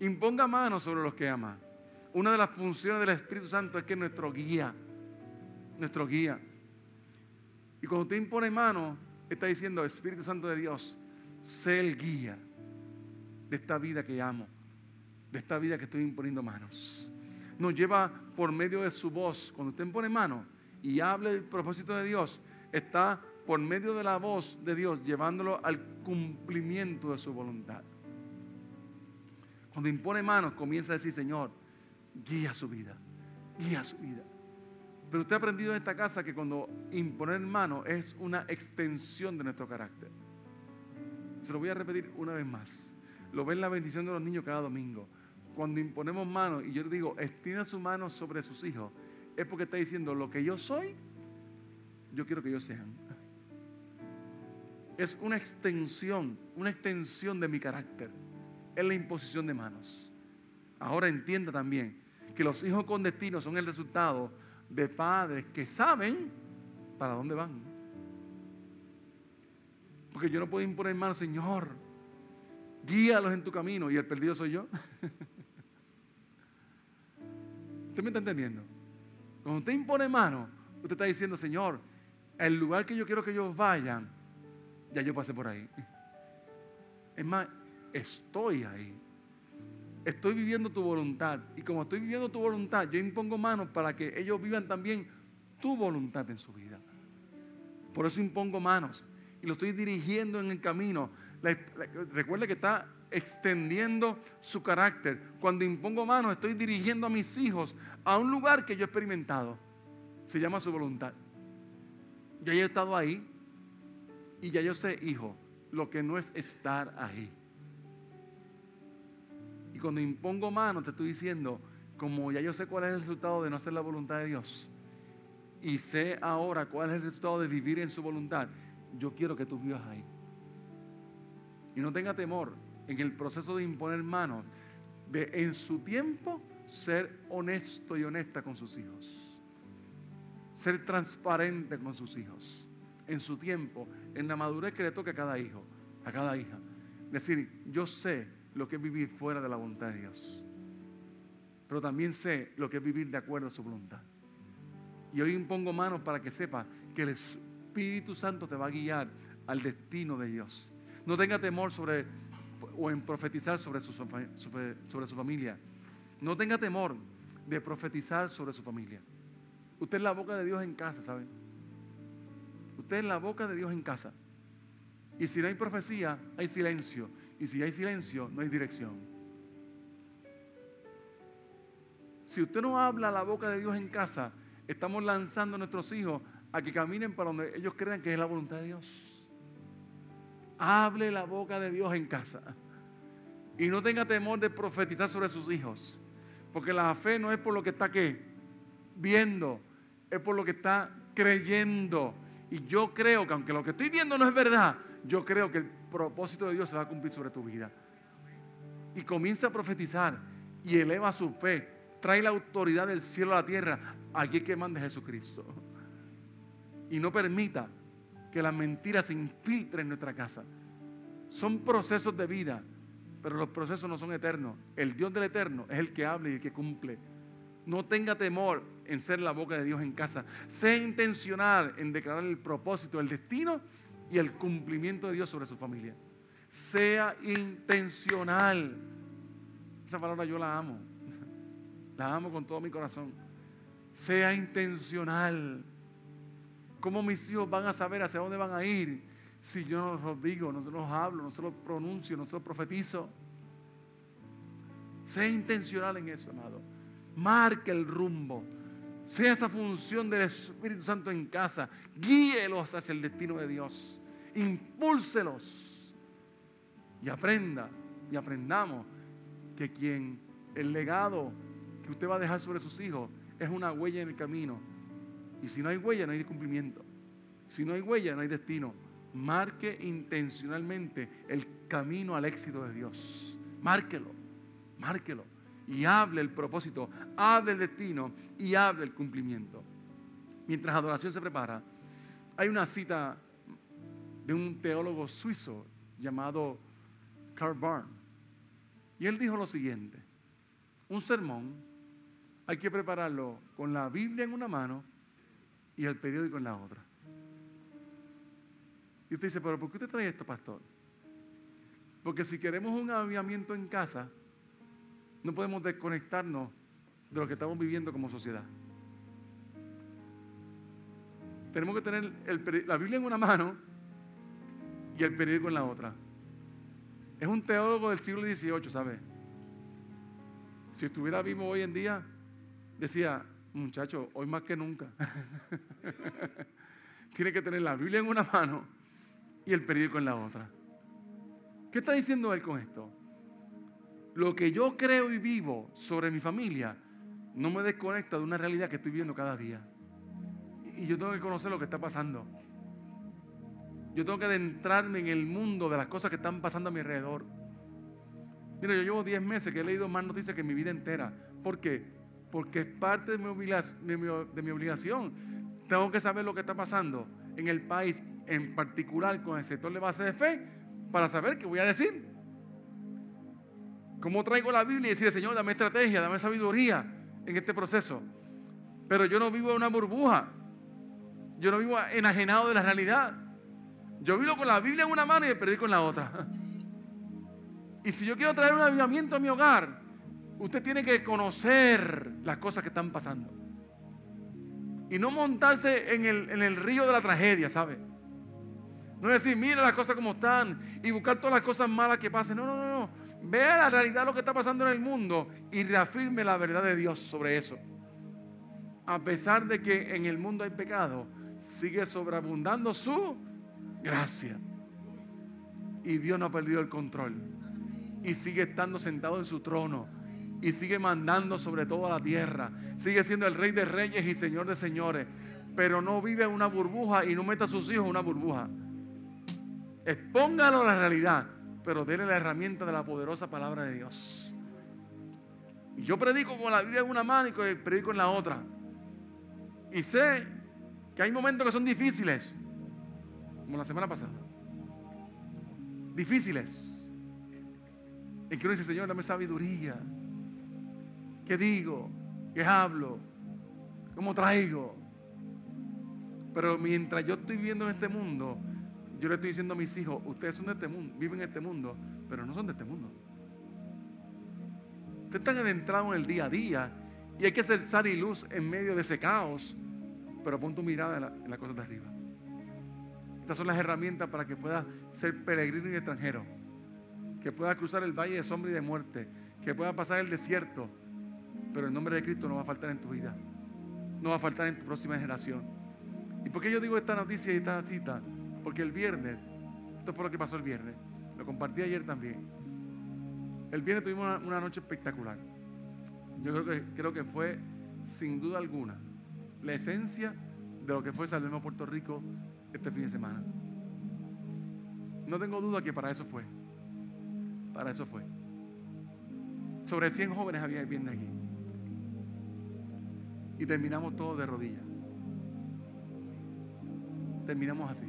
Imponga manos sobre los que ama. Una de las funciones del Espíritu Santo es que es nuestro guía. Nuestro guía. Y cuando usted impone manos, está diciendo, Espíritu Santo de Dios, sé el guía de esta vida que amo, de esta vida que estoy imponiendo manos nos lleva por medio de su voz. Cuando usted pone mano y hable el propósito de Dios, está por medio de la voz de Dios llevándolo al cumplimiento de su voluntad. Cuando impone manos, comienza a decir, Señor, guía su vida, guía su vida. Pero usted ha aprendido en esta casa que cuando imponer manos es una extensión de nuestro carácter. Se lo voy a repetir una vez más. Lo ven la bendición de los niños cada domingo cuando imponemos manos, y yo le digo, extienda su mano sobre sus hijos, es porque está diciendo, lo que yo soy, yo quiero que ellos sean. Es una extensión, una extensión de mi carácter. Es la imposición de manos. Ahora entienda también que los hijos con destino son el resultado de padres que saben para dónde van. Porque yo no puedo imponer manos, Señor, guíalos en tu camino y el perdido soy yo. ¿Usted me está entendiendo? Cuando usted impone mano, usted está diciendo, Señor, el lugar que yo quiero que ellos vayan, ya yo pasé por ahí. Es más, estoy ahí. Estoy viviendo tu voluntad. Y como estoy viviendo tu voluntad, yo impongo manos para que ellos vivan también tu voluntad en su vida. Por eso impongo manos. Y lo estoy dirigiendo en el camino. recuerde que está extendiendo su carácter. Cuando impongo manos, estoy dirigiendo a mis hijos a un lugar que yo he experimentado. Se llama su voluntad. Yo ya he estado ahí y ya yo sé, hijo, lo que no es estar ahí. Cuando impongo manos, te estoy diciendo, como ya yo sé cuál es el resultado de no hacer la voluntad de Dios, y sé ahora cuál es el resultado de vivir en su voluntad, yo quiero que tú vivas ahí. Y no tenga temor, en el proceso de imponer manos, de en su tiempo ser honesto y honesta con sus hijos. Ser transparente con sus hijos. En su tiempo, en la madurez que le toque a cada hijo, a cada hija. Decir, yo sé lo que es vivir fuera de la voluntad de Dios. pero también sé lo que es vivir de acuerdo a su voluntad. Y hoy impongo manos para que sepa que el Espíritu Santo te va a guiar al destino de Dios. No tenga temor sobre o en profetizar sobre su, sobre su familia. No tenga temor de profetizar sobre su familia. Usted es la boca de Dios en casa, ¿saben? Usted es la boca de Dios en casa. Y si no hay profecía, hay silencio. Y si hay silencio, no hay dirección. Si usted no habla la boca de Dios en casa, estamos lanzando a nuestros hijos a que caminen para donde ellos crean que es la voluntad de Dios. Hable la boca de Dios en casa. Y no tenga temor de profetizar sobre sus hijos. Porque la fe no es por lo que está viendo, es por lo que está creyendo. Y yo creo que aunque lo que estoy viendo no es verdad, yo creo que propósito de Dios se va a cumplir sobre tu vida. Y comienza a profetizar y eleva su fe. Trae la autoridad del cielo a la tierra. Allí que mande Jesucristo. Y no permita que las mentiras se infiltren en nuestra casa. Son procesos de vida, pero los procesos no son eternos. El Dios del eterno es el que habla y el que cumple. No tenga temor en ser la boca de Dios en casa. Sea intencional en declarar el propósito, el destino y el cumplimiento de Dios sobre su familia. Sea intencional. Esa palabra yo la amo. La amo con todo mi corazón. Sea intencional. ¿Cómo mis hijos van a saber hacia dónde van a ir si yo no los digo, no se los hablo, no se los pronuncio, no se los profetizo? Sea intencional en eso, amado. Marque el rumbo. Sea esa función del Espíritu Santo en casa. Guíelos hacia el destino de Dios. Impúlselos. Y aprenda y aprendamos que quien el legado que usted va a dejar sobre sus hijos es una huella en el camino. Y si no hay huella, no hay cumplimiento. Si no hay huella, no hay destino. Marque intencionalmente el camino al éxito de Dios. Márquelo, márquelo y hable el propósito, hable el destino y hable el cumplimiento. Mientras adoración se prepara, hay una cita de un teólogo suizo llamado Karl Barn. Y él dijo lo siguiente, un sermón hay que prepararlo con la Biblia en una mano y el periódico en la otra. Y usted dice, pero ¿por qué usted trae esto, pastor? Porque si queremos un avivamiento en casa, no podemos desconectarnos de lo que estamos viviendo como sociedad. Tenemos que tener la Biblia en una mano y el periódico en la otra. Es un teólogo del siglo XVIII, ¿sabe? Si estuviera vivo hoy en día, decía, muchacho, hoy más que nunca. Tiene que tener la Biblia en una mano y el periódico en la otra. ¿Qué está diciendo él con esto? lo que yo creo y vivo sobre mi familia no me desconecta de una realidad que estoy viendo cada día. Y yo tengo que conocer lo que está pasando. Yo tengo que adentrarme en el mundo de las cosas que están pasando a mi alrededor. Mira, yo llevo 10 meses que he leído más noticias que mi vida entera. ¿Por qué? Porque es parte de mi, de mi obligación. Tengo que saber lo que está pasando en el país, en particular con el sector de base de fe, para saber qué voy a decir. ¿Cómo traigo la Biblia y decirle, Señor, dame estrategia, dame sabiduría en este proceso? Pero yo no vivo en una burbuja. Yo no vivo enajenado de la realidad. Yo vivo con la Biblia en una mano y el periódico en la otra. Y si yo quiero traer un avivamiento a mi hogar, usted tiene que conocer las cosas que están pasando. Y no montarse en el, en el río de la tragedia, ¿sabe? No decir, mira las cosas como están y buscar todas las cosas malas que pasen. No, no, no, no. Vea la realidad lo que está pasando en el mundo y reafirme la verdad de Dios sobre eso. A pesar de que en el mundo hay pecado, sigue sobreabundando su gracia. Y Dios no ha perdido el control. Y sigue estando sentado en su trono. Y sigue mandando sobre toda la tierra. Sigue siendo el rey de reyes y señor de señores. Pero no vive en una burbuja y no meta a sus hijos en una burbuja. Expóngalo a la realidad pero déle la herramienta de la poderosa palabra de Dios. Y yo predico con la Biblia en una mano y predico en la otra. Y sé que hay momentos que son difíciles, como la semana pasada. Difíciles. En que uno dice, Señor, dame sabiduría. qué digo, qué hablo, cómo traigo. Pero mientras yo estoy viviendo en este mundo, yo le estoy diciendo a mis hijos, ustedes son de este mundo, viven en este mundo, pero no son de este mundo. Ustedes están adentrados en el día a día y hay que ser sal y luz en medio de ese caos, pero pon tu mirada en la, en la cosa de arriba. Estas son las herramientas para que puedas ser peregrino y extranjero, que puedas cruzar el valle de sombra y de muerte, que puedas pasar el desierto, pero el nombre de Cristo no va a faltar en tu vida, no va a faltar en tu próxima generación. ¿Y por qué yo digo esta noticia y esta cita? Porque el viernes, esto fue lo que pasó el viernes, lo compartí ayer también. El viernes tuvimos una, noche espectacular. Yo creo que, creo que fue, sin duda alguna, la esencia de lo que fue Salvemos Puerto Rico este fin de semana. No tengo duda que para eso fue. Para eso fue. Sobre 100 jóvenes había el viernes aquí. Y terminamos todos de rodillas. Terminamos así.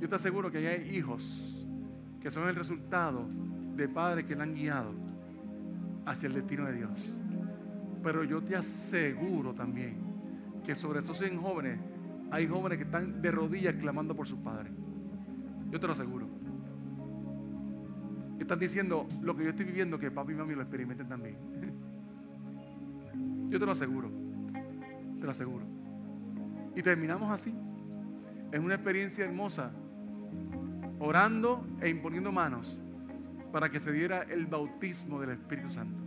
Yo te aseguro que hay hijos que son el resultado de padres que le han guiado hacia el destino de Dios. Pero yo te aseguro también que sobre esos 100 jóvenes hay jóvenes que están de rodillas clamando por sus padres. Yo te lo aseguro. Están diciendo lo que yo estoy viviendo, que papi y mami lo experimenten también. Yo te lo aseguro. Te lo aseguro. Y terminamos así. En una experiencia hermosa. Orando e imponiendo manos para que se diera el bautismo del Espíritu Santo.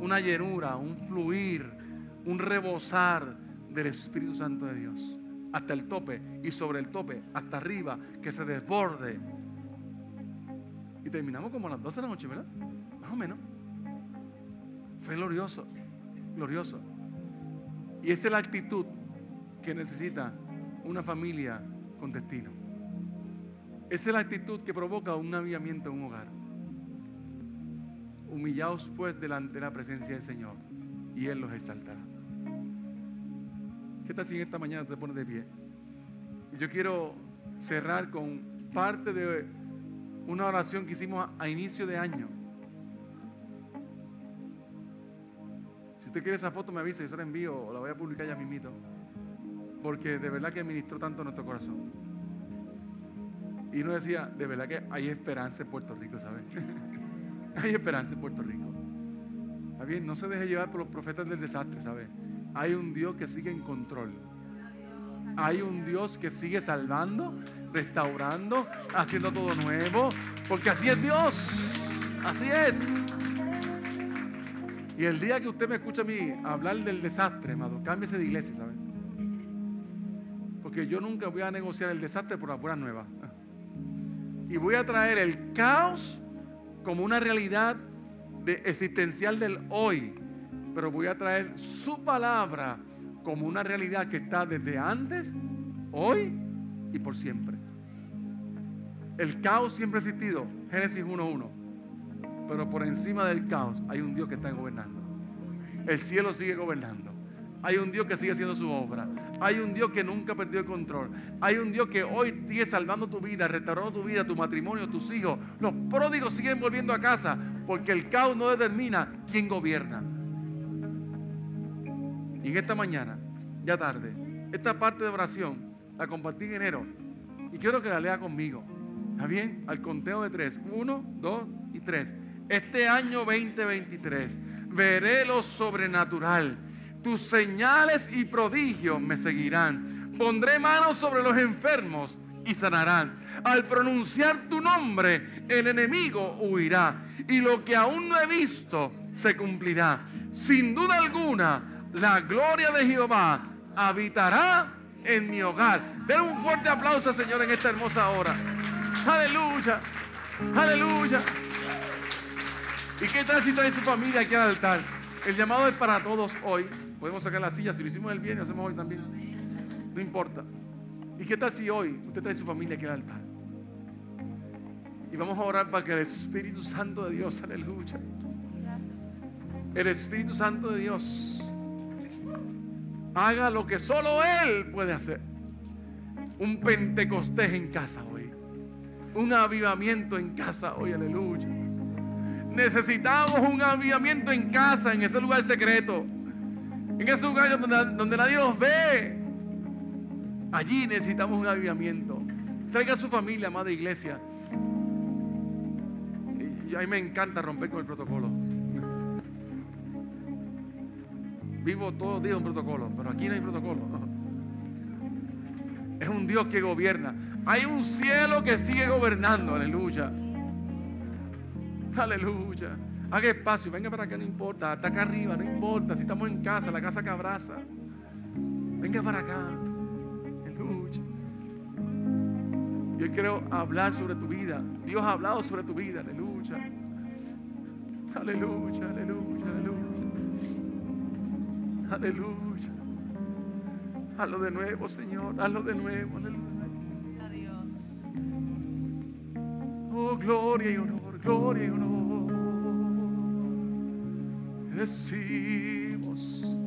Una llenura, un fluir, un rebosar del Espíritu Santo de Dios. Hasta el tope y sobre el tope, hasta arriba, que se desborde. Y terminamos como a las 12 de la noche, ¿verdad? Más o menos. Fue glorioso, glorioso. Y esa es la actitud que necesita una familia con destino. Esa es la actitud que provoca un avivamiento en un hogar. Humillaos pues delante de la presencia del Señor y Él los exaltará. ¿Qué tal si en esta mañana te pones de pie? Yo quiero cerrar con parte de una oración que hicimos a inicio de año. Si usted quiere esa foto, me avisa, yo se la envío o la voy a publicar ya mismito. Porque de verdad que ministró tanto nuestro corazón. Y uno decía, de verdad que hay esperanza en Puerto Rico, ¿sabes? hay esperanza en Puerto Rico. Está bien, no se deje llevar por los profetas del desastre, ¿sabes? Hay un Dios que sigue en control. Hay un Dios que sigue salvando, restaurando, haciendo todo nuevo. Porque así es Dios. Así es. Y el día que usted me escucha a mí hablar del desastre, amado, cámbiese de iglesia, ¿sabe? Porque yo nunca voy a negociar el desastre por la pura nueva. Y voy a traer el caos como una realidad existencial del hoy pero voy a traer su palabra como una realidad que está desde antes, hoy y por siempre. El caos siempre ha existido, Génesis 1.1, pero por encima del caos hay un Dios que está gobernando. El cielo sigue gobernando. Hay un Dios que sigue haciendo su obra. Hay un Dios que nunca perdió el control. Hay un Dios que hoy sigue salvando tu vida, restaurando tu vida, tu matrimonio, tus hijos. Los pródigos siguen volviendo a casa porque el caos no determina quién gobierna. Y en esta mañana, ya tarde, esta parte de oración la compartí en enero. Y quiero que la lea conmigo. ¿Está bien? Al conteo de tres. Uno, dos y tres. Este año 2023 veré lo sobrenatural. Tus señales y prodigios me seguirán. Pondré manos sobre los enfermos y sanarán. Al pronunciar tu nombre, el enemigo huirá. Y lo que aún no he visto se cumplirá. Sin duda alguna, la gloria de Jehová habitará en mi hogar. Den un fuerte aplauso, Señor, en esta hermosa hora. Aleluya, aleluya. ¿Y qué tal si trae su familia aquí al altar? El llamado es para todos hoy. Podemos sacar la silla, si lo hicimos el bien, lo hacemos hoy también. No importa. ¿Y qué tal si hoy usted trae su familia aquí al altar? Y vamos a orar para que el Espíritu Santo de Dios, aleluya. El Espíritu Santo de Dios haga lo que solo Él puede hacer. Un Pentecostés en casa hoy. Un avivamiento en casa hoy, aleluya. Necesitamos un avivamiento en casa, en ese lugar secreto. En ese lugar donde, nadie nos ve. Allí necesitamos un avivamiento. Traiga a su familia, amada iglesia. Y a me encanta romper con el protocolo. Vivo todos los días un protocolo, pero aquí no hay protocolo. Es un Dios que gobierna. Hay un cielo que sigue gobernando. Aleluya. Aleluya. Haga espacio, venga para acá, no importa. Hasta acá arriba, no importa. Si estamos en casa, la casa que abraza. Venga para acá. Aleluya. Yo quiero hablar sobre tu vida. Dios ha hablado sobre tu vida. Aleluya. Aleluya, aleluya, aleluya. Aleluya. Hazlo de nuevo, Señor. Hazlo de nuevo. Aleluya. Oh, gloria y honor, gloria y honor. Decimos